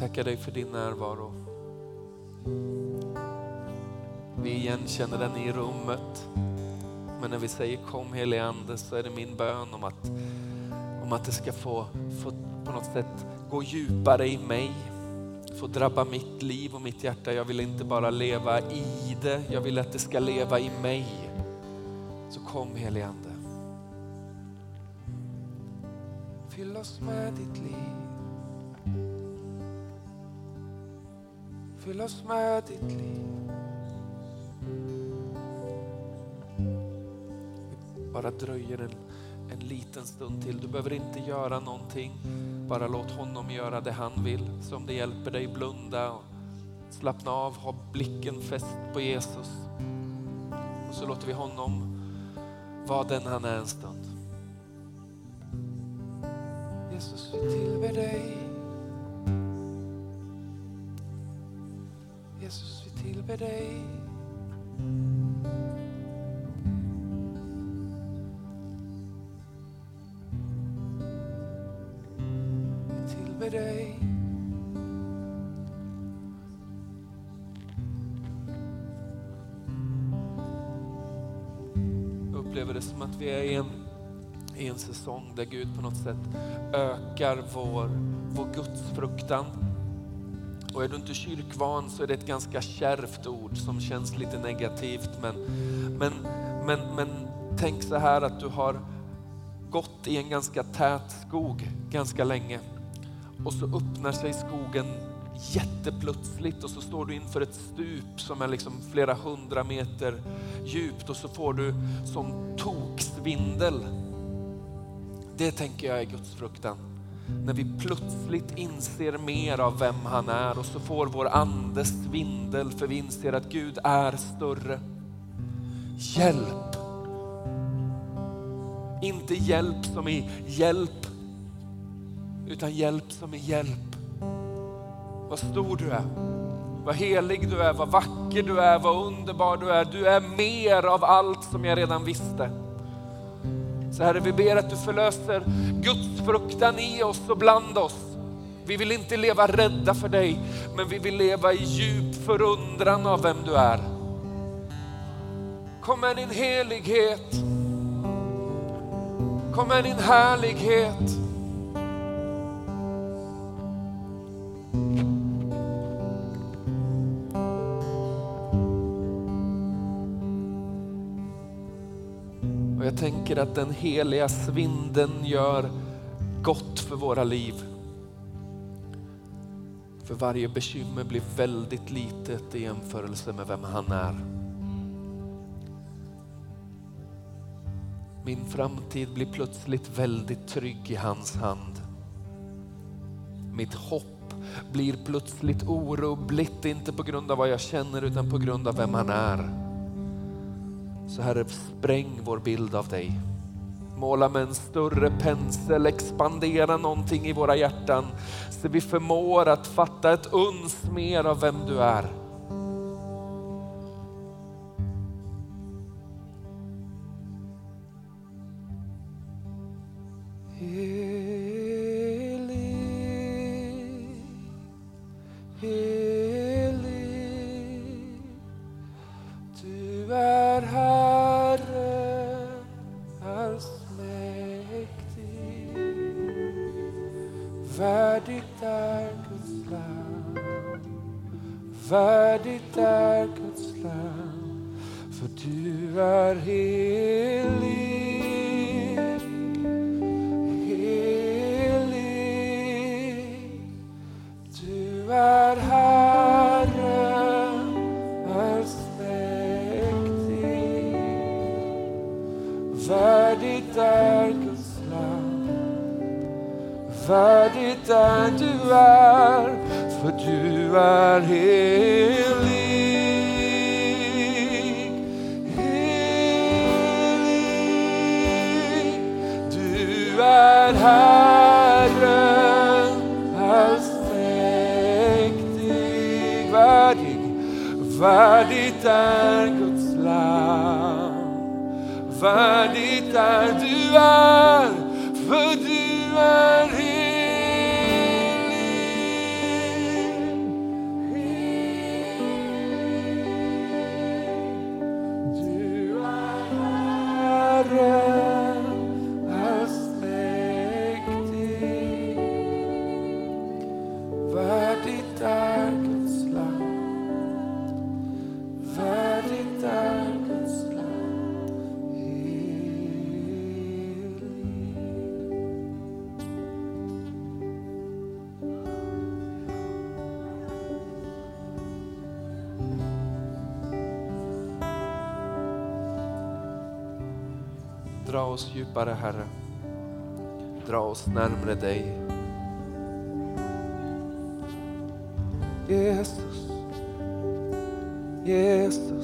tackar dig för din närvaro. Vi igenkänner den i rummet. Men när vi säger kom helige Ande så är det min bön om att, om att det ska få, få på något sätt gå djupare i mig. Få drabba mitt liv och mitt hjärta. Jag vill inte bara leva i det, jag vill att det ska leva i mig. Så kom helige Ande. Fyll oss med ditt liv. Fyll oss med ditt liv. Vi bara dröjer en, en liten stund till. Du behöver inte göra någonting. Bara låt honom göra det han vill. Så om det hjälper dig, blunda och slappna av, ha blicken fäst på Jesus. Och så låter vi honom vara den han är en stund. Jesus, vi tillber dig. Dig. Tillber dig. Jag upplever det som att vi är i en, i en säsong där Gud på något sätt ökar vår, vår gudsfruktan. Och är du inte kyrkvan så är det ett ganska kärvt ord som känns lite negativt. Men, men, men, men tänk så här att du har gått i en ganska tät skog ganska länge och så öppnar sig skogen jätteplötsligt och så står du inför ett stup som är liksom flera hundra meter djupt och så får du sån toksvindel. Det tänker jag är Guds fruktan. När vi plötsligt inser mer av vem han är och så får vår ande svindel för vi inser att Gud är större. Hjälp! Inte hjälp som i hjälp, utan hjälp som i hjälp. Vad stor du är, vad helig du är, vad vacker du är, vad underbar du är. Du är mer av allt som jag redan visste. Så Herre, vi ber att du förlöser Guds fruktan i oss och bland oss. Vi vill inte leva rädda för dig, men vi vill leva i djup förundran av vem du är. Kom med din helighet. Kom med din härlighet. Att den heliga svinden gör gott för våra liv. För varje bekymmer blir väldigt litet i jämförelse med vem han är. Min framtid blir plötsligt väldigt trygg i hans hand. Mitt hopp blir plötsligt orubbligt, inte på grund av vad jag känner utan på grund av vem han är. Så Herre, spräng vår bild av dig. Måla med en större pensel, expandera någonting i våra hjärtan så vi förmår att fatta ett uns mer av vem du är. Helig, helig, du är här. Värdigt är Guds lamm, värdigt är Guds lamm, för du är. Helig, värdigt är du är, för du är helig. Helig, du är Herre, allsmäktig, värdig, värdigt är Guds lam. Värdigt är du är, oss djupare Herre. Dra oss närmre dig. Jesus, Jesus, Jesus,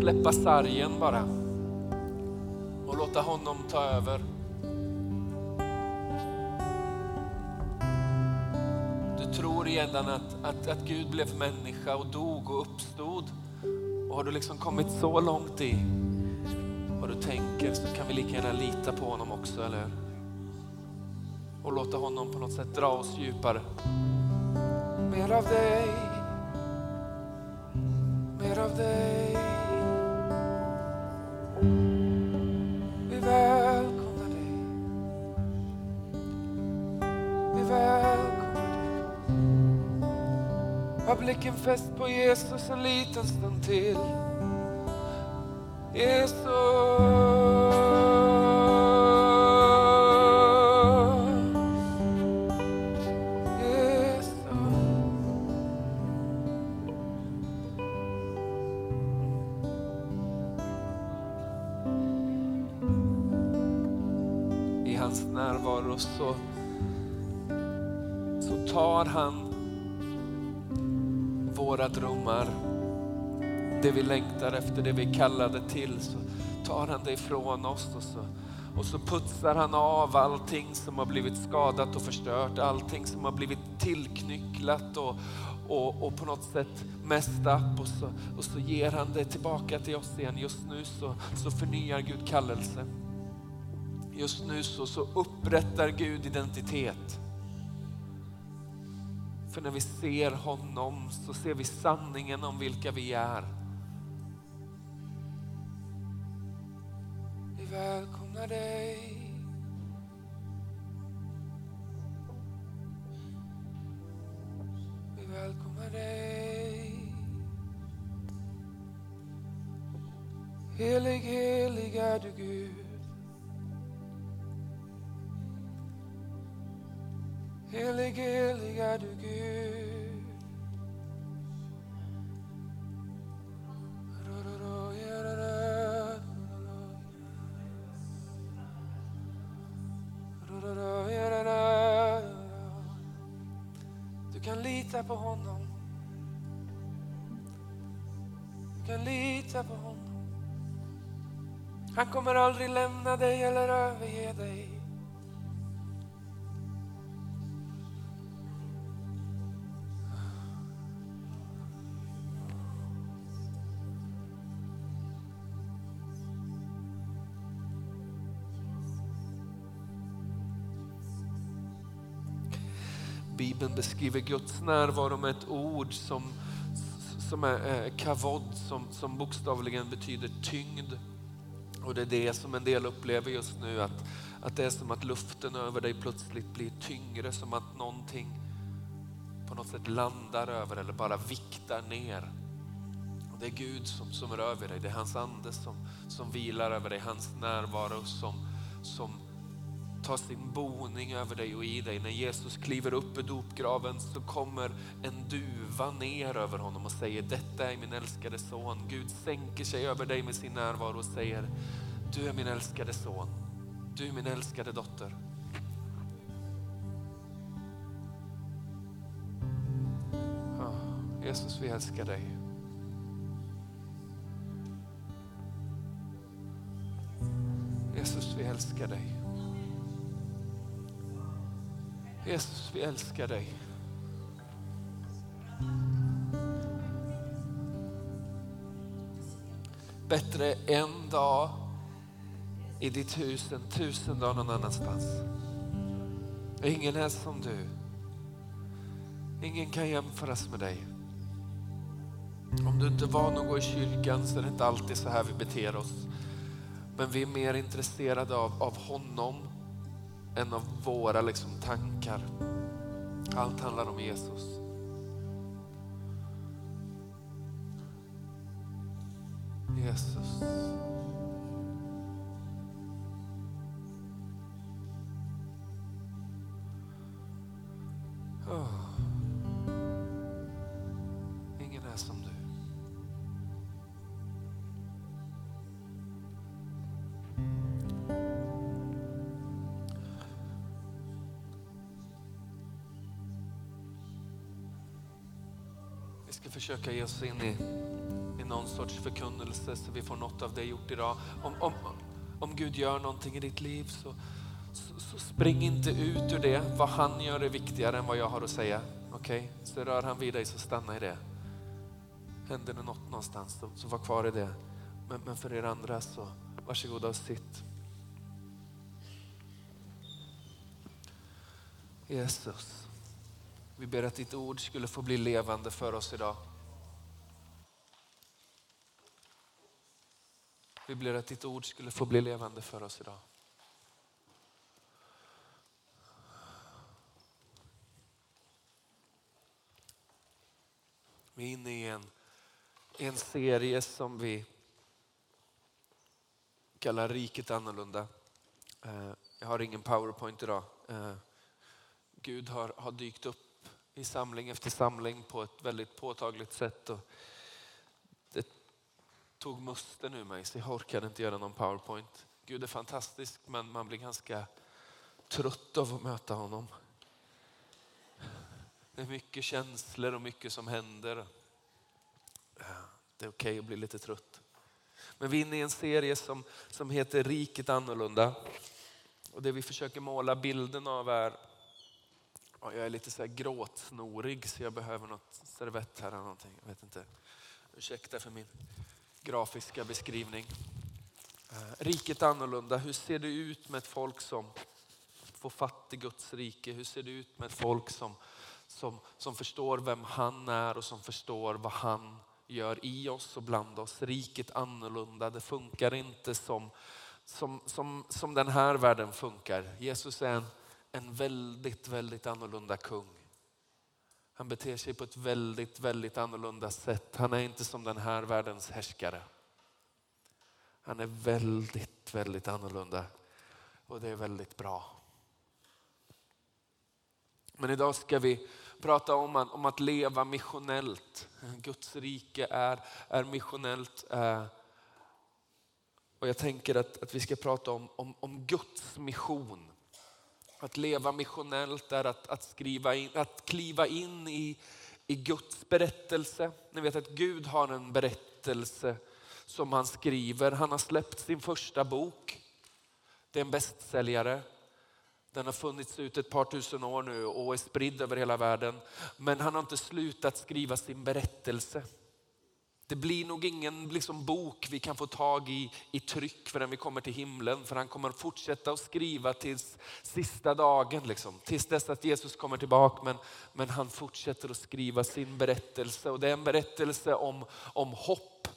släppa sargen bara och låta honom ta över. Du tror redan att, att, att Gud blev människa och dog och uppstod. Och har du liksom kommit så långt i vad du tänker så kan vi lika gärna lita på honom också, eller hur? Och låta honom på något sätt dra oss djupare. Mer av dig. Har blicken fäst på Jesus en liten stund till. Jesus. Drömmar, det vi längtar efter, det vi kallade till, så tar han det ifrån oss och så, och så putsar han av allting som har blivit skadat och förstört, allting som har blivit tillknycklat och, och, och på något sätt messed up och så, och så ger han det tillbaka till oss igen. Just nu så, så förnyar Gud kallelse. Just nu så, så upprättar Gud identitet. För när vi ser honom så ser vi sanningen om vilka vi är. Vi välkomnar dig. Vi välkomnar dig. Helig, helig är du Gud. Helig, helig är du Gud. Du kan lita på honom. Du kan lita på honom. Han kommer aldrig lämna dig eller överge dig. Bibeln beskriver Guds närvaro med ett ord som, som är eh, kavod, som, som bokstavligen betyder tyngd. Och det är det som en del upplever just nu, att, att det är som att luften över dig plötsligt blir tyngre, som att någonting på något sätt landar över eller bara viktar ner. Och det är Gud som, som rör vid dig, det är hans ande som, som vilar över dig, hans närvaro som, som tar sin boning över dig och i dig. När Jesus kliver upp ur dopgraven så kommer en duva ner över honom och säger detta är min älskade son. Gud sänker sig över dig med sin närvaro och säger du är min älskade son. Du är min älskade dotter. Jesus, vi älskar dig. Jesus, vi älskar dig. Jesus, vi älskar dig. Bättre en dag i ditt hus än tusen dagar någon annanstans. Ingen är som du. Ingen kan jämföras med dig. Om du inte är van att gå i kyrkan så är det inte alltid så här vi beter oss. Men vi är mer intresserade av, av honom en av våra liksom, tankar. Allt handlar om Jesus. Jesus. Oh. Ingen är som du. Ska försöka ge oss in i, i någon sorts förkunnelse så vi får något av det gjort idag. Om, om, om Gud gör någonting i ditt liv så, så, så spring inte ut ur det. Vad han gör är viktigare än vad jag har att säga. Okej? Okay? Så rör han vid dig så stanna i det. Händer det något någonstans så, så var kvar i det. Men, men för er andra så varsågoda och sitt. Jesus. Vi ber att ditt ord skulle få bli levande för oss idag. Vi ber att ditt ord skulle få bli levande för oss idag. Vi är inne i en, en serie som vi kallar Riket annorlunda. Eh, jag har ingen powerpoint idag. Eh, Gud har, har dykt upp i samling efter samling på ett väldigt påtagligt sätt. Och det tog musten ur mig så jag orkade inte göra någon powerpoint. Gud är fantastisk men man blir ganska trött av att möta honom. Det är mycket känslor och mycket som händer. Det är okej okay att bli lite trött. Men vi är inne i en serie som, som heter Riket annorlunda. Och det vi försöker måla bilden av är jag är lite så här gråtsnorig så jag behöver något servett här eller någonting. Jag vet inte. Ursäkta för min grafiska beskrivning. Eh, riket annorlunda. Hur ser det ut med ett folk som får fatt i Guds rike? Hur ser det ut med ett folk som, som, som förstår vem han är och som förstår vad han gör i oss och bland oss? Riket annorlunda. Det funkar inte som, som, som, som den här världen funkar. Jesus är en en väldigt, väldigt annorlunda kung. Han beter sig på ett väldigt, väldigt annorlunda sätt. Han är inte som den här världens härskare. Han är väldigt, väldigt annorlunda och det är väldigt bra. Men idag ska vi prata om att, om att leva missionellt. Guds rike är, är missionellt. Eh, och jag tänker att, att vi ska prata om, om, om Guds mission. Att leva missionellt är att, att, skriva in, att kliva in i, i Guds berättelse. Ni vet att Gud har en berättelse som han skriver. Han har släppt sin första bok. Det är en bästsäljare. Den har funnits ut ett par tusen år nu och är spridd över hela världen. Men han har inte slutat skriva sin berättelse. Det blir nog ingen liksom, bok vi kan få tag i i tryck förrän vi kommer till himlen. För han kommer fortsätta att skriva tills sista dagen. Liksom, tills dess att Jesus kommer tillbaka. Men, men han fortsätter att skriva sin berättelse. Och det är en berättelse om, om hopp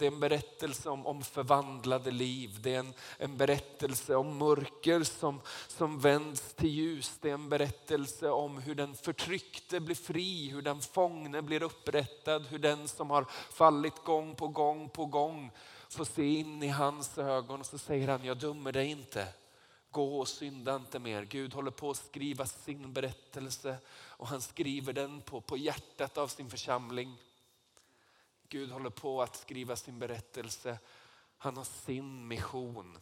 det är en berättelse om, om förvandlade liv. Det är en, en berättelse om mörker som, som vänds till ljus. Det är en berättelse om hur den förtryckte blir fri, hur den fångne blir upprättad, hur den som har fallit gång på gång på gång får se in i hans ögon och så säger han, jag dömer dig inte. gå och synda inte mer. Gud håller på att skriva sin berättelse och han skriver den på, på hjärtat av sin församling. Gud håller på att skriva sin berättelse. Han har sin mission.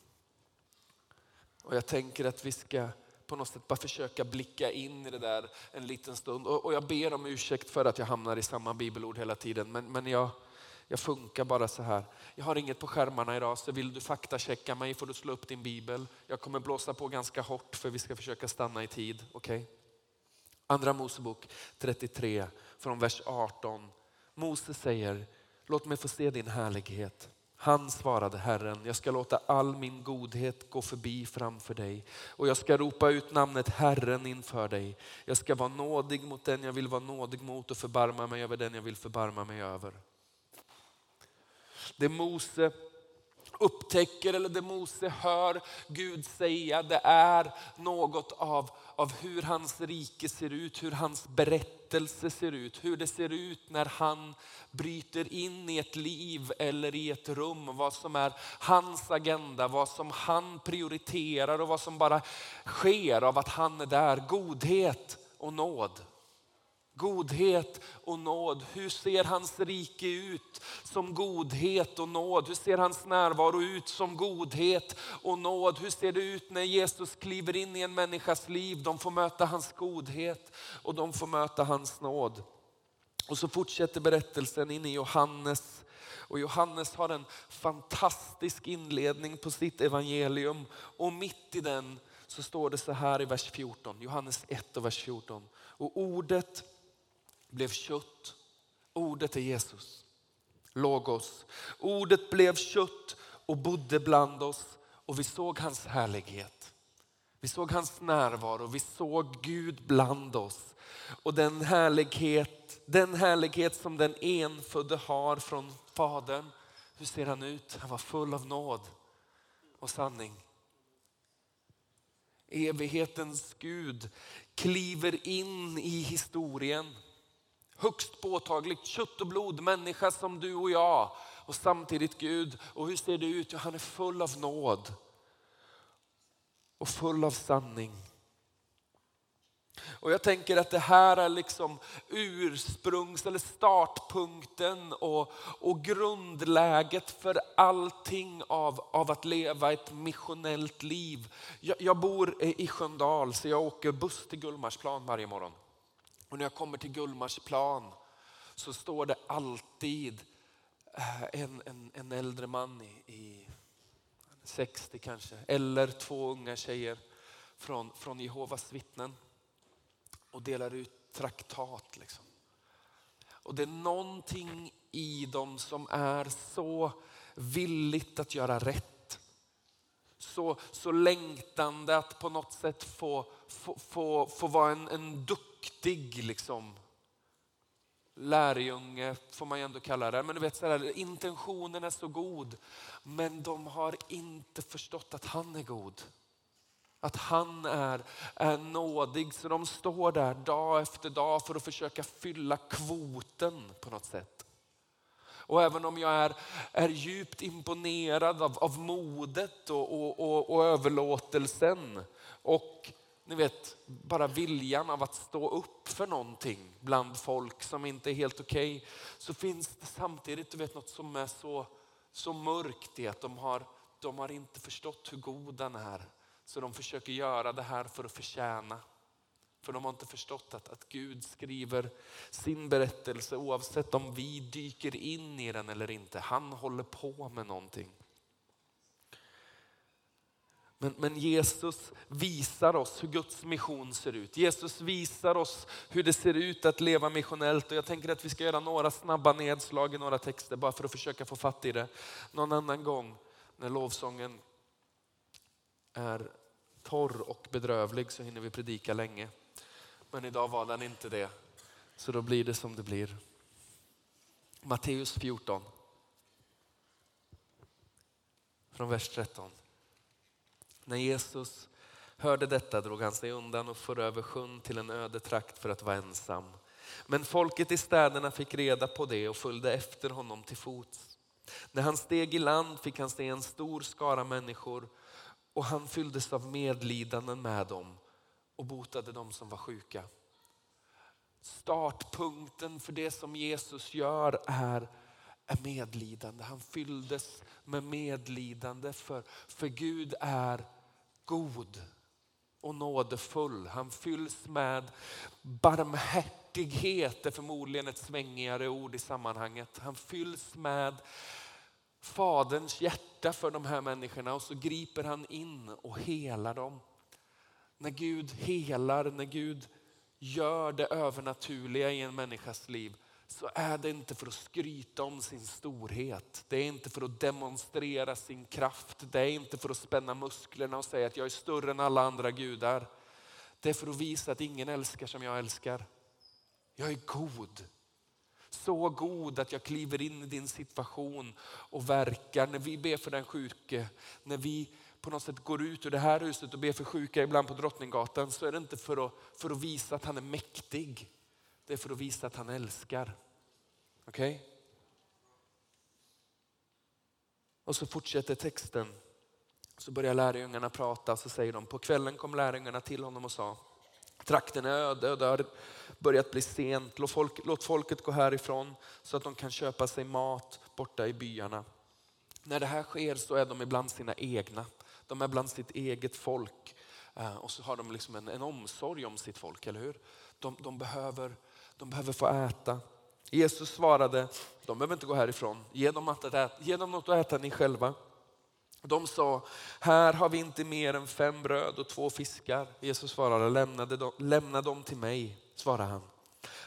Och jag tänker att vi ska på något sätt bara försöka blicka in i det där en liten stund. Och, jag ber om ursäkt för att jag hamnar i samma bibelord hela tiden. Men, men jag, jag funkar bara så här. Jag har inget på skärmarna idag så vill du faktachecka mig får du slå upp din bibel. Jag kommer blåsa på ganska hårt för vi ska försöka stanna i tid. Okay? Andra Mosebok 33 från vers 18. Mose säger, låt mig få se din härlighet. Han svarade Herren, jag ska låta all min godhet gå förbi framför dig och jag ska ropa ut namnet Herren inför dig. Jag ska vara nådig mot den jag vill vara nådig mot och förbarma mig över den jag vill förbarma mig över. Det Mose upptäcker eller det Mose hör Gud säga, det är något av, av hur hans rike ser ut, hur hans berättelse ser ut, hur det ser ut när han bryter in i ett liv eller i ett rum, vad som är hans agenda, vad som han prioriterar och vad som bara sker av att han är där. Godhet och nåd godhet och nåd. Hur ser hans rike ut som godhet och nåd? Hur ser hans närvaro ut som godhet och nåd? Hur ser det ut när Jesus kliver in i en människas liv? De får möta hans godhet och de får möta hans nåd. Och så fortsätter berättelsen in i Johannes. Och Johannes har en fantastisk inledning på sitt evangelium. Och mitt i den så står det så här i vers 14, Johannes 1 och vers 14. Och ordet blev kött. Ordet är Jesus. Logos. Ordet blev kött och bodde bland oss och vi såg hans härlighet. Vi såg hans närvaro, vi såg Gud bland oss. Och den härlighet, den härlighet som den enfödde har från Fadern, hur ser han ut? Han var full av nåd och sanning. Evighetens Gud kliver in i historien högst påtagligt kött och blod, människa som du och jag. Och samtidigt Gud. Och hur ser det ut? Ja, han är full av nåd. Och full av sanning. Och jag tänker att det här är liksom ursprungs eller startpunkten och, och grundläget för allting av, av att leva ett missionellt liv. Jag, jag bor i Sköndal så jag åker buss till Gullmarsplan varje morgon. Och när jag kommer till Gullmarsplan så står det alltid eh, en, en, en äldre man i, i 60 kanske, eller två unga tjejer från, från Jehovas vittnen och delar ut traktat. Liksom. Och det är någonting i dem som är så villigt att göra rätt. Så, så längtande att på något sätt få, få, få, få vara en, en duktig duktig liksom, lärjunge, får man ju ändå kalla det. Men du vet, så här, intentionen är så god, men de har inte förstått att han är god. Att han är, är nådig, så de står där dag efter dag för att försöka fylla kvoten på något sätt. Och även om jag är, är djupt imponerad av, av modet och, och, och, och överlåtelsen och ni vet, bara viljan av att stå upp för någonting bland folk som inte är helt okej. Okay, så finns det samtidigt du vet, något som är så, så mörkt i att de har, de har inte förstått hur god den är. Så de försöker göra det här för att förtjäna. För de har inte förstått att, att Gud skriver sin berättelse oavsett om vi dyker in i den eller inte. Han håller på med någonting. Men, men, Jesus visar oss hur Guds mission ser ut. Jesus visar oss hur det ser ut att leva missionellt. Och jag tänker att vi ska göra några snabba nedslag i några texter bara för att försöka få fatt i det. Någon annan gång när lovsången är torr och bedrövlig så hinner vi predika länge. Men idag var den inte det. Så då blir det som det blir. Matteus 14. Från vers 13. När Jesus hörde detta drog han sig undan och for över sjön till en öde trakt för att vara ensam. Men folket i städerna fick reda på det och följde efter honom till fots. När han steg i land fick han se en stor skara människor och han fylldes av medlidanden med dem och botade dem som var sjuka. Startpunkten för det som Jesus gör är, är medlidande. Han fylldes med medlidande för, för Gud är god och nådefull. Han fylls med barmhärtighet, det är förmodligen ett svängigare ord i sammanhanget. Han fylls med Faderns hjärta för de här människorna och så griper han in och helar dem. När Gud helar, när Gud gör det övernaturliga i en människas liv så är det inte för att skryta om sin storhet. Det är inte för att demonstrera sin kraft. Det är inte för att spänna musklerna och säga att jag är större än alla andra gudar. Det är för att visa att ingen älskar som jag älskar. Jag är god. Så god att jag kliver in i din situation och verkar. När vi ber för den sjuke, när vi på något sätt går ut ur det här huset och ber för sjuka ibland på Drottninggatan så är det inte för att, för att visa att han är mäktig. Det är för att visa att han älskar. Okej? Okay? Och så fortsätter texten. Så börjar lärjungarna prata och så säger de, på kvällen kom lärjungarna till honom och sa, trakten är öde och det har börjat bli sent. Låt, folk, låt folket gå härifrån så att de kan köpa sig mat borta i byarna. När det här sker så är de ibland sina egna. De är bland sitt eget folk. Eh, och så har de liksom en, en omsorg om sitt folk, eller hur? De, de, behöver, de behöver få äta. Jesus svarade, de behöver inte gå härifrån. Ge dem, att äta, ge dem något att äta ni själva. De sa, här har vi inte mer än fem bröd och två fiskar. Jesus svarade, lämna, dem, lämna dem till mig, svarade han.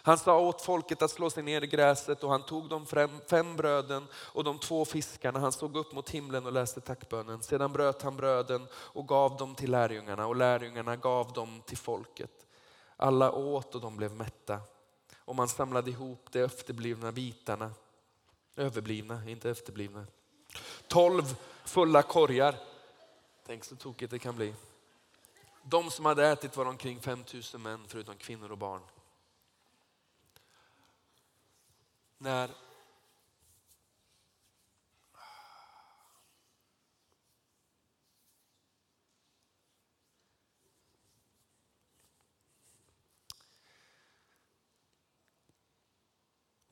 Han sa åt folket att slå sig ner i gräset och han tog de fem bröden och de två fiskarna. Han såg upp mot himlen och läste tackbönen. Sedan bröt han bröden och gav dem till lärjungarna och lärjungarna gav dem till folket. Alla åt och de blev mätta. Och man samlade ihop de efterblivna bitarna. Överblivna, inte efterblivna. Tolv fulla korgar. Tänk så tokigt det kan bli. De som hade ätit var omkring 5000 män förutom kvinnor och barn. När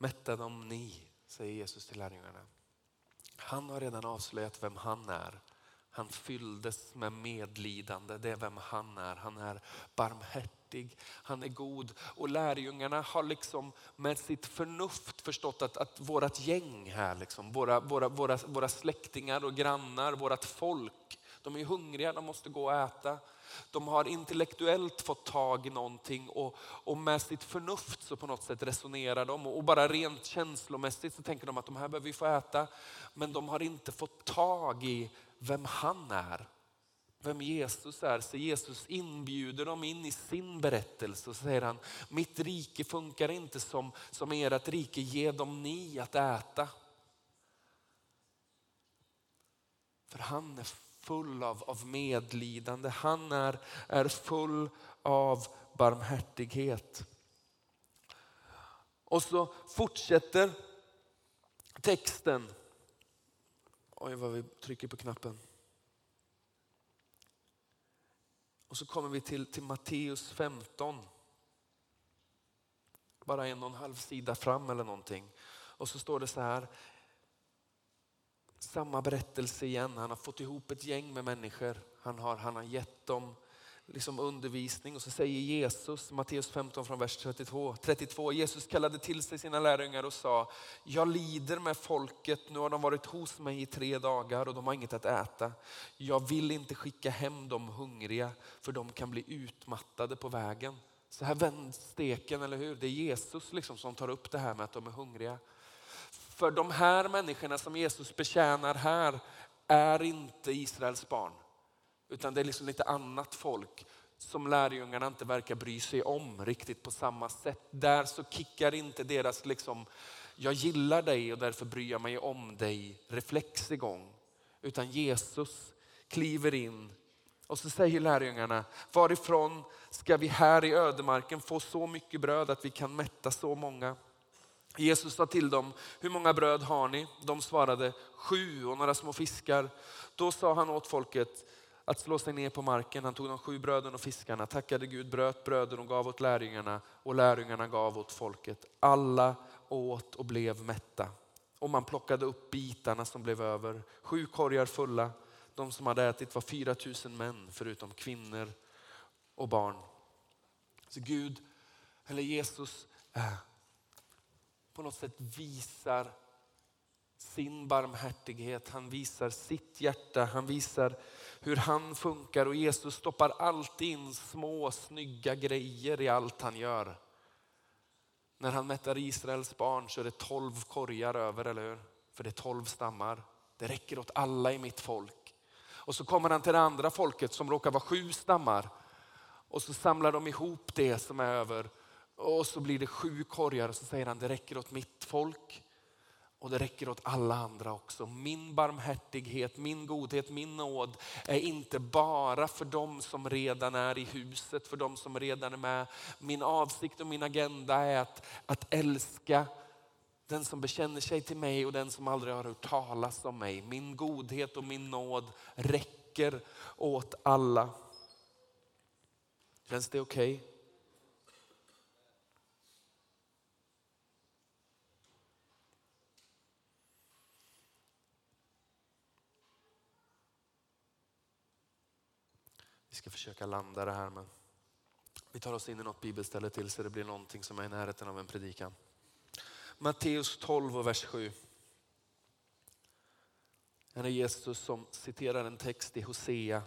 Mätta dem ni, säger Jesus till lärjungarna. Han har redan avslöjat vem han är. Han fylldes med medlidande, det är vem han är. Han är barmhärtig, han är god. Och lärjungarna har liksom med sitt förnuft förstått att, att vårat gäng här, liksom, våra, våra, våra, våra släktingar och grannar, vårat folk, de är hungriga, de måste gå och äta. De har intellektuellt fått tag i någonting och, och med sitt förnuft så på något sätt resonerar de och bara rent känslomässigt så tänker de att de här behöver vi få äta. Men de har inte fått tag i vem han är. Vem Jesus är. Så Jesus inbjuder dem in i sin berättelse och säger han, mitt rike funkar inte som, som ert rike, ge dem ni att äta. För han är full av, av medlidande. Han är, är full av barmhärtighet. Och så fortsätter texten. Oj vad vi trycker på knappen. Och så kommer vi till, till Matteus 15. Bara en och en halv sida fram eller någonting. Och så står det så här. Samma berättelse igen. Han har fått ihop ett gäng med människor. Han har, han har gett dem liksom undervisning och så säger Jesus, Matteus 15 från vers 32, 32, Jesus kallade till sig sina lärjungar och sa, jag lider med folket, nu har de varit hos mig i tre dagar och de har inget att äta. Jag vill inte skicka hem dem hungriga för de kan bli utmattade på vägen. Så här vänds steken, eller hur? Det är Jesus liksom som tar upp det här med att de är hungriga. För de här människorna som Jesus betjänar här är inte Israels barn. Utan det är liksom lite annat folk som lärjungarna inte verkar bry sig om riktigt på samma sätt. Där så kickar inte deras liksom, jag gillar dig och därför bryr jag mig om dig reflex igång. Utan Jesus kliver in och så säger lärjungarna, varifrån ska vi här i ödemarken få så mycket bröd att vi kan mätta så många? Jesus sa till dem, hur många bröd har ni? De svarade, sju och några små fiskar. Då sa han åt folket, att slå sig ner på marken. Han tog de sju bröden och fiskarna, tackade Gud, bröt bröden och gav åt lärjungarna och lärjungarna gav åt folket. Alla åt och blev mätta. Och man plockade upp bitarna som blev över, sju korgar fulla. De som hade ätit var 4 000 män förutom kvinnor och barn. Så Gud, eller Jesus, äh, på något sätt visar sin barmhärtighet, han visar sitt hjärta, han visar hur han funkar och Jesus stoppar alltid in små snygga grejer i allt han gör. När han mättar Israels barn så är det tolv korgar över, eller hur? För det är tolv stammar. Det räcker åt alla i mitt folk. Och så kommer han till det andra folket som råkar vara sju stammar. Och så samlar de ihop det som är över. Och så blir det sju korgar och så säger han det räcker åt mitt folk. Och det räcker åt alla andra också. Min barmhärtighet, min godhet, min nåd är inte bara för dem som redan är i huset, för dem som redan är med. Min avsikt och min agenda är att, att älska den som bekänner sig till mig och den som aldrig har hört talas om mig. Min godhet och min nåd räcker åt alla. Känns det okej? Okay? Vi ska försöka landa det här men vi tar oss in i något bibelställe till så det blir någonting som är i närheten av en predikan. Matteus 12 och vers 7. Här är Jesus som citerar en text i Hosea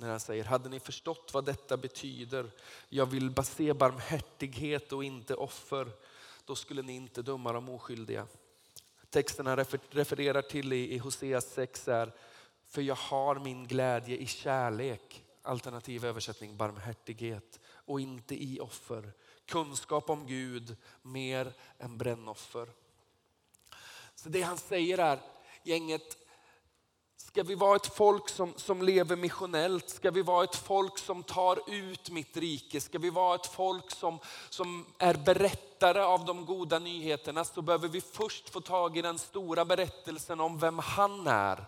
när han säger, hade ni förstått vad detta betyder? Jag vill se barmhärtighet och inte offer. Då skulle ni inte döma de oskyldiga. Texten han refererar till i Hosea 6 är, för jag har min glädje i kärlek alternativ översättning barmhärtighet och inte i offer. Kunskap om Gud mer än brännoffer. Så det han säger är, gänget, ska vi vara ett folk som, som lever missionellt? Ska vi vara ett folk som tar ut mitt rike? Ska vi vara ett folk som, som är berättare av de goda nyheterna? Så behöver vi först få tag i den stora berättelsen om vem han är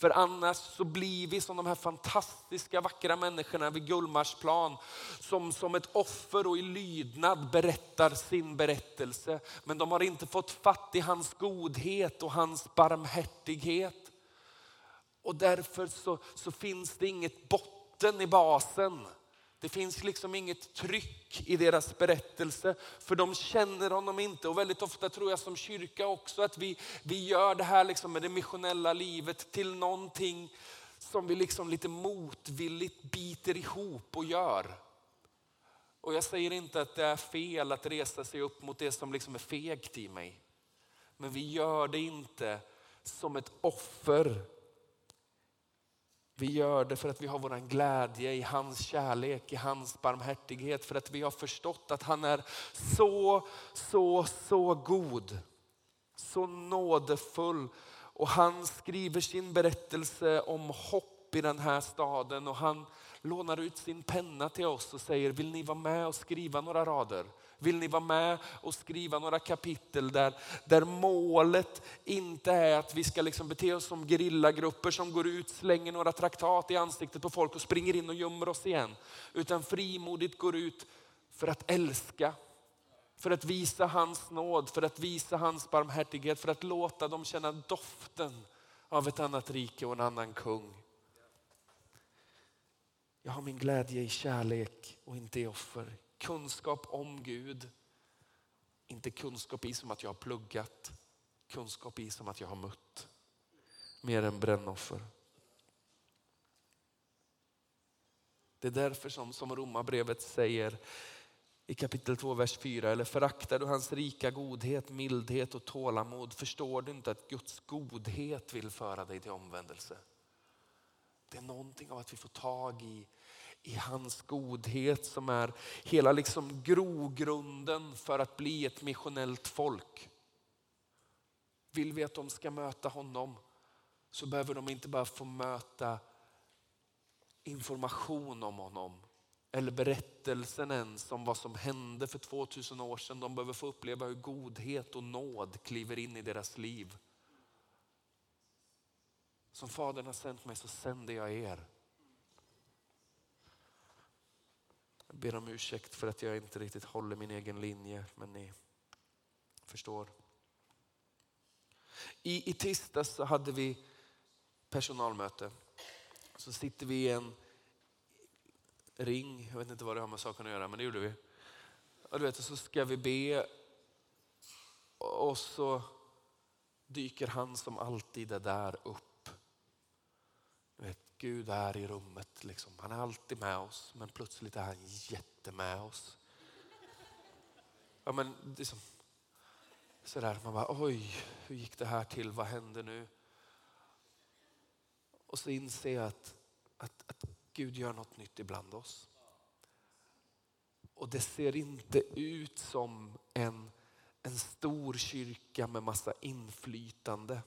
för annars så blir vi som de här fantastiska vackra människorna vid Gullmarsplan som som ett offer och i lydnad berättar sin berättelse. Men de har inte fått fatt i hans godhet och hans barmhärtighet. Och därför så, så finns det inget botten i basen. Det finns liksom inget tryck i deras berättelse för de känner honom inte. Och väldigt ofta tror jag som kyrka också att vi, vi gör det här liksom med det missionella livet till någonting som vi liksom lite motvilligt biter ihop och gör. Och jag säger inte att det är fel att resa sig upp mot det som liksom är fegt i mig. Men vi gör det inte som ett offer vi gör det för att vi har vår glädje i hans kärlek, i hans barmhärtighet. För att vi har förstått att han är så, så, så god. Så nådefull. Och han skriver sin berättelse om hopp i den här staden. Och han lånar ut sin penna till oss och säger, vill ni vara med och skriva några rader? Vill ni vara med och skriva några kapitel där, där målet inte är att vi ska liksom bete oss som gerillagrupper som går ut, slänger några traktat i ansiktet på folk och springer in och gömmer oss igen. Utan frimodigt går ut för att älska, för att visa hans nåd, för att visa hans barmhärtighet, för att låta dem känna doften av ett annat rike och en annan kung. Jag har min glädje i kärlek och inte i offer kunskap om Gud. Inte kunskap i som att jag har pluggat, kunskap i som att jag har mött. Mer än brännoffer. Det är därför som, som Romarbrevet säger i kapitel 2, vers 4. Eller föraktar du hans rika godhet, mildhet och tålamod förstår du inte att Guds godhet vill föra dig till omvändelse. Det är någonting av att vi får tag i i hans godhet som är hela liksom grogrunden för att bli ett missionellt folk. Vill vi att de ska möta honom så behöver de inte bara få möta information om honom eller berättelsen ens om vad som hände för 2000 år sedan. De behöver få uppleva hur godhet och nåd kliver in i deras liv. Som Fadern har sänt mig så sänder jag er. Ber om ursäkt för att jag inte riktigt håller min egen linje, men ni förstår. I, i tisdags så hade vi personalmöte. Så sitter vi i en ring, jag vet inte vad det har med saken att göra, men det gjorde vi. Och du vet, så ska vi be och så dyker han som alltid är där upp. Gud är i rummet, liksom. han är alltid med oss men plötsligt är han jättemed oss. Ja, men liksom, sådär, man bara oj, hur gick det här till, vad hände nu? Och så inser jag att, att, att Gud gör något nytt ibland oss. Och det ser inte ut som en, en stor kyrka med massa inflytande.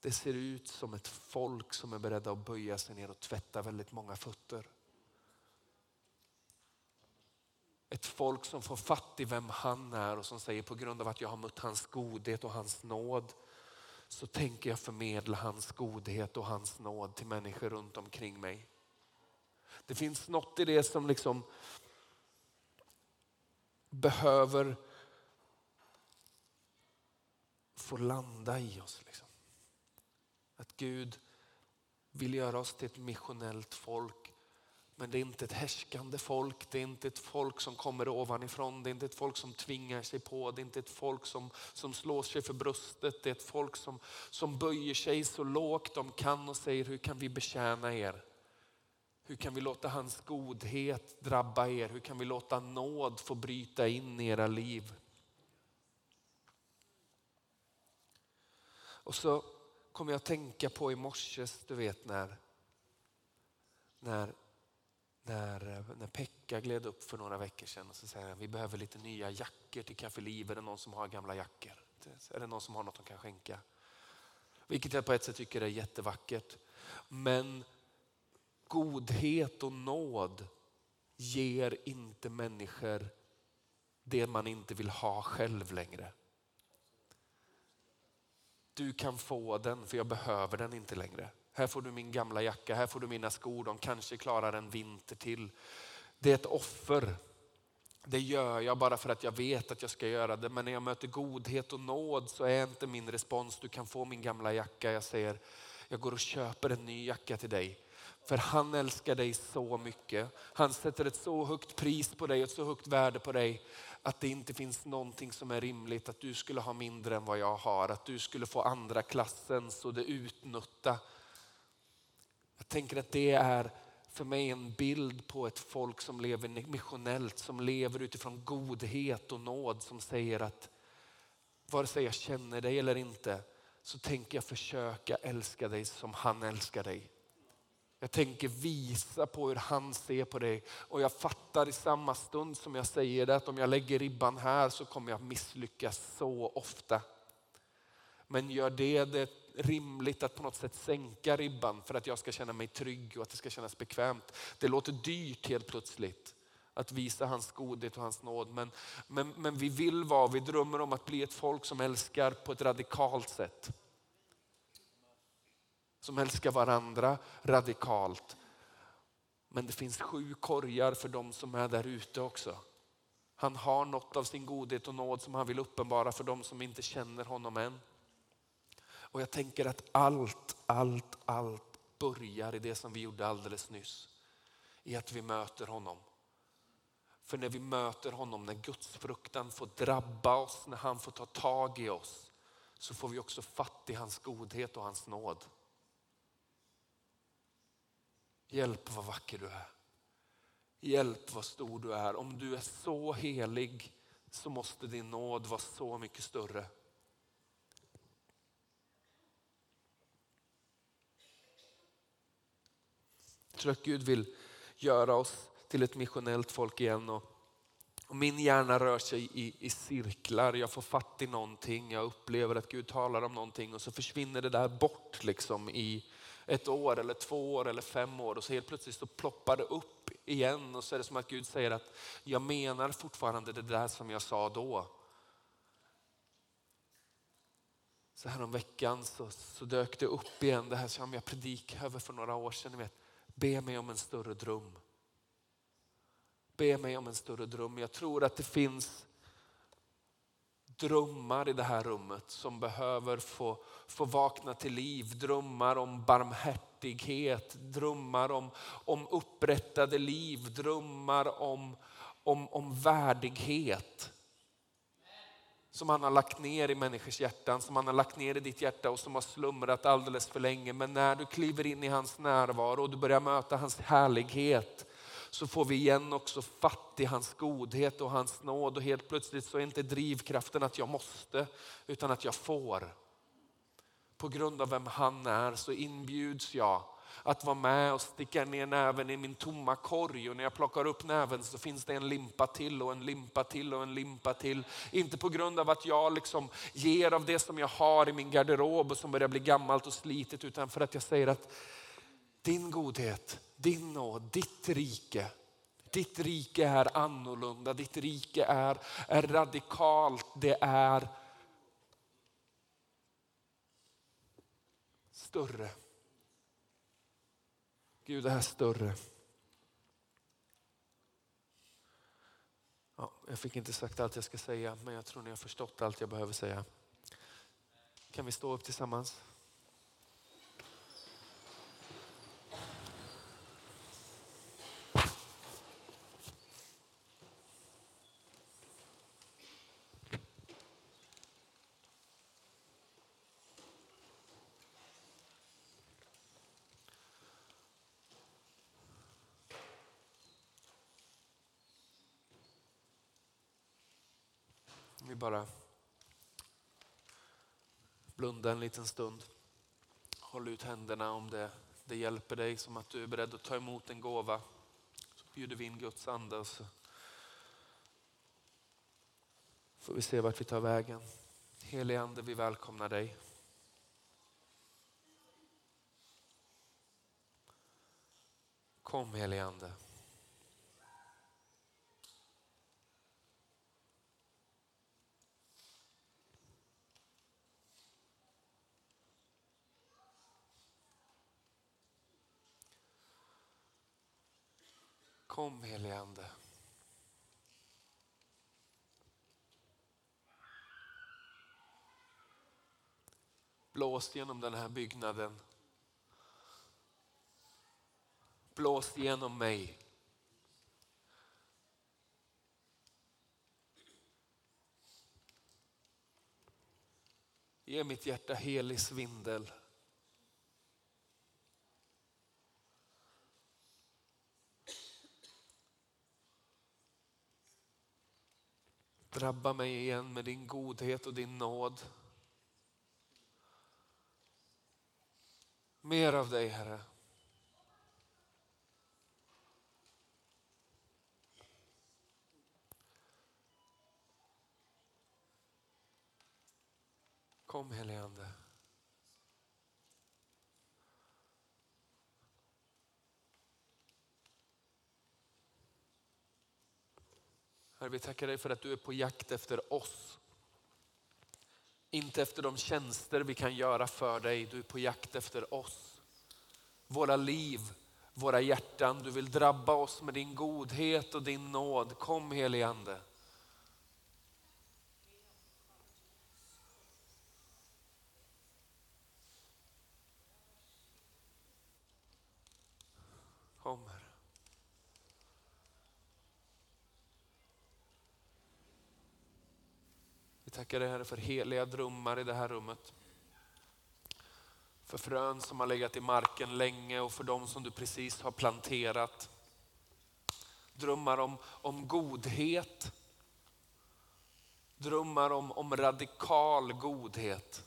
Det ser ut som ett folk som är beredda att böja sig ner och tvätta väldigt många fötter. Ett folk som får fatt i vem han är och som säger på grund av att jag har mött hans godhet och hans nåd så tänker jag förmedla hans godhet och hans nåd till människor runt omkring mig. Det finns något i det som liksom behöver få landa i oss. Liksom. Gud vill göra oss till ett missionellt folk. Men det är inte ett härskande folk, det är inte ett folk som kommer ovanifrån, det är inte ett folk som tvingar sig på, det är inte ett folk som, som slår sig för bröstet, det är ett folk som, som böjer sig så lågt de kan och säger hur kan vi betjäna er? Hur kan vi låta hans godhet drabba er? Hur kan vi låta nåd få bryta in i era liv? Och så kom jag att tänka på i morse, du vet när, när, när, när Pekka gled upp för några veckor sedan och så säger han, vi behöver lite nya jackor till Café Liv. Är det någon som har gamla jackor? Är det någon som har något de kan skänka? Vilket jag på ett sätt tycker är jättevackert. Men godhet och nåd ger inte människor det man inte vill ha själv längre. Du kan få den för jag behöver den inte längre. Här får du min gamla jacka, här får du mina skor, de kanske klarar en vinter till. Det är ett offer. Det gör jag bara för att jag vet att jag ska göra det. Men när jag möter godhet och nåd så är inte min respons, du kan få min gamla jacka. Jag säger, jag går och köper en ny jacka till dig. För han älskar dig så mycket. Han sätter ett så högt pris på dig, ett så högt värde på dig att det inte finns någonting som är rimligt att du skulle ha mindre än vad jag har. Att du skulle få andra klassens och det utnötta. Jag tänker att det är för mig en bild på ett folk som lever missionellt, som lever utifrån godhet och nåd som säger att vare sig jag känner dig eller inte så tänker jag försöka älska dig som han älskar dig. Jag tänker visa på hur han ser på dig och jag fattar i samma stund som jag säger det att om jag lägger ribban här så kommer jag misslyckas så ofta. Men gör det det rimligt att på något sätt sänka ribban för att jag ska känna mig trygg och att det ska kännas bekvämt. Det låter dyrt helt plötsligt att visa hans godhet och hans nåd. Men, men, men vi vill vara, vi drömmer om att bli ett folk som älskar på ett radikalt sätt som älskar varandra radikalt. Men det finns sju korgar för de som är där ute också. Han har något av sin godhet och nåd som han vill uppenbara för de som inte känner honom än. Och jag tänker att allt, allt, allt börjar i det som vi gjorde alldeles nyss. I att vi möter honom. För när vi möter honom, när Guds fruktan får drabba oss, när han får ta tag i oss, så får vi också fatt i hans godhet och hans nåd. Hjälp vad vacker du är. Hjälp vad stor du är. Om du är så helig så måste din nåd vara så mycket större. Jag tror att Gud vill göra oss till ett missionellt folk igen. Och, och min hjärna rör sig i, i cirklar. Jag får fatt i någonting. Jag upplever att Gud talar om någonting och så försvinner det där bort liksom i ett år eller två år eller fem år och så helt plötsligt så ploppar det upp igen och så är det som att Gud säger att jag menar fortfarande det där som jag sa då. Så här om veckan så, så dök det upp igen det här som jag predikade över för några år sedan. Ni vet, be mig om en större dröm. be mig om en större dröm. Jag tror att det finns drömmar i det här rummet som behöver få, få vakna till liv. Drömmar om barmhärtighet, drömmar om, om upprättade liv, drömmar om, om, om värdighet. Som han har lagt ner i människors hjärtan, som han har lagt ner i ditt hjärta och som har slumrat alldeles för länge. Men när du kliver in i hans närvaro och du börjar möta hans härlighet så får vi igen också fatt i hans godhet och hans nåd och helt plötsligt så är inte drivkraften att jag måste utan att jag får. På grund av vem han är så inbjuds jag att vara med och sticka ner näven i min tomma korg och när jag plockar upp näven så finns det en limpa till och en limpa till och en limpa till. Inte på grund av att jag liksom ger av det som jag har i min garderob och som börjar bli gammalt och slitet utan för att jag säger att din godhet, din nåd, ditt rike ditt rike är annorlunda, ditt rike är, är radikalt, det är större. Gud är större. Ja, jag fick inte sagt allt jag ska säga, men jag tror ni har förstått allt jag behöver säga. Kan vi stå upp tillsammans? Bara blunda en liten stund. Håll ut händerna om det, det hjälper dig som att du är beredd att ta emot en gåva. Så bjuder vi in Guds ande och så får vi se vart vi tar vägen. Helige ande, vi välkomnar dig. Kom helige ande. Kom helige Ande. Blås genom den här byggnaden. Blås genom mig. Ge mitt hjärta helig svindel. Drabba mig igen med din godhet och din nåd. Mer av dig Herre. Kom helige Ande. Herre, vi tackar dig för att du är på jakt efter oss. Inte efter de tjänster vi kan göra för dig, du är på jakt efter oss. Våra liv, våra hjärtan, du vill drabba oss med din godhet och din nåd. Kom helige Ande. Kom Vi tackar dig Herre för heliga drömmar i det här rummet. För frön som har legat i marken länge och för de som du precis har planterat. Drömmar om, om godhet. Drömmar om, om radikal godhet.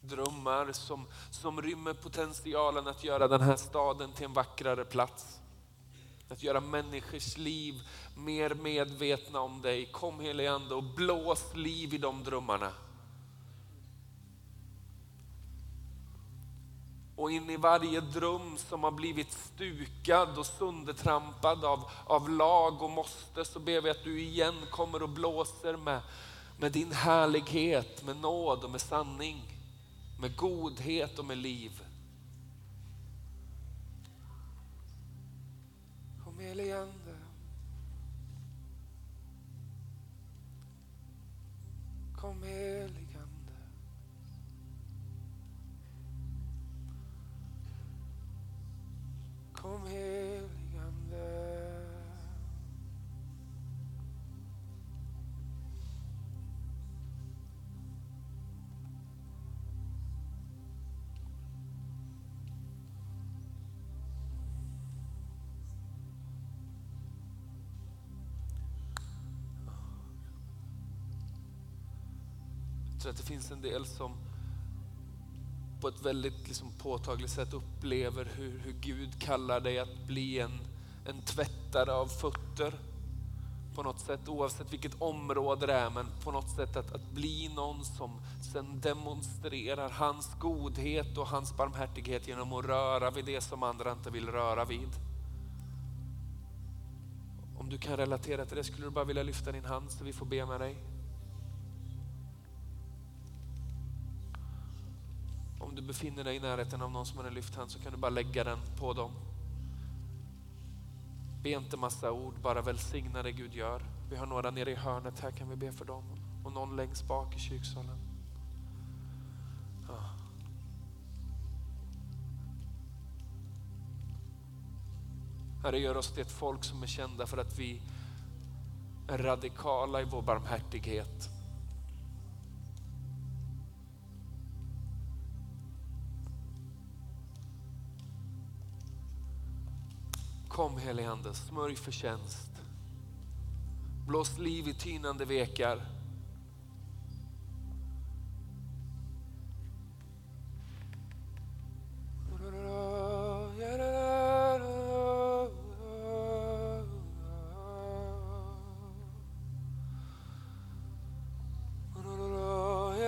Drömmar som, som rymmer potentialen att göra den här staden till en vackrare plats. Att göra människors liv mer medvetna om dig. Kom helige Ande och blås liv i de drömmarna. Och in i varje dröm som har blivit stukad och söndertrampad av, av lag och måste så ber vi att du igen kommer och blåser med, med din härlighet, med nåd och med sanning. med godhet och med liv. Helige Ande. Kom helige Ande. Kom helige tror att det finns en del som på ett väldigt liksom påtagligt sätt upplever hur, hur Gud kallar dig att bli en, en tvättare av fötter. På något sätt, oavsett vilket område det är, men på något sätt att, att bli någon som sen demonstrerar hans godhet och hans barmhärtighet genom att röra vid det som andra inte vill röra vid. Om du kan relatera till det, skulle du bara vilja lyfta din hand så vi får be med dig? Du befinner dig i närheten av någon som har en lyft hand så kan du bara lägga den på dem. Be inte massa ord, bara välsigna det Gud gör. Vi har några nere i hörnet här, kan vi be för dem? Och någon längst bak i kyrksalen. Ja. Herre, gör oss till ett folk som är kända för att vi är radikala i vår barmhärtighet. Kom helige Ande, smörj förtjänst. Blås liv i tynande vekar.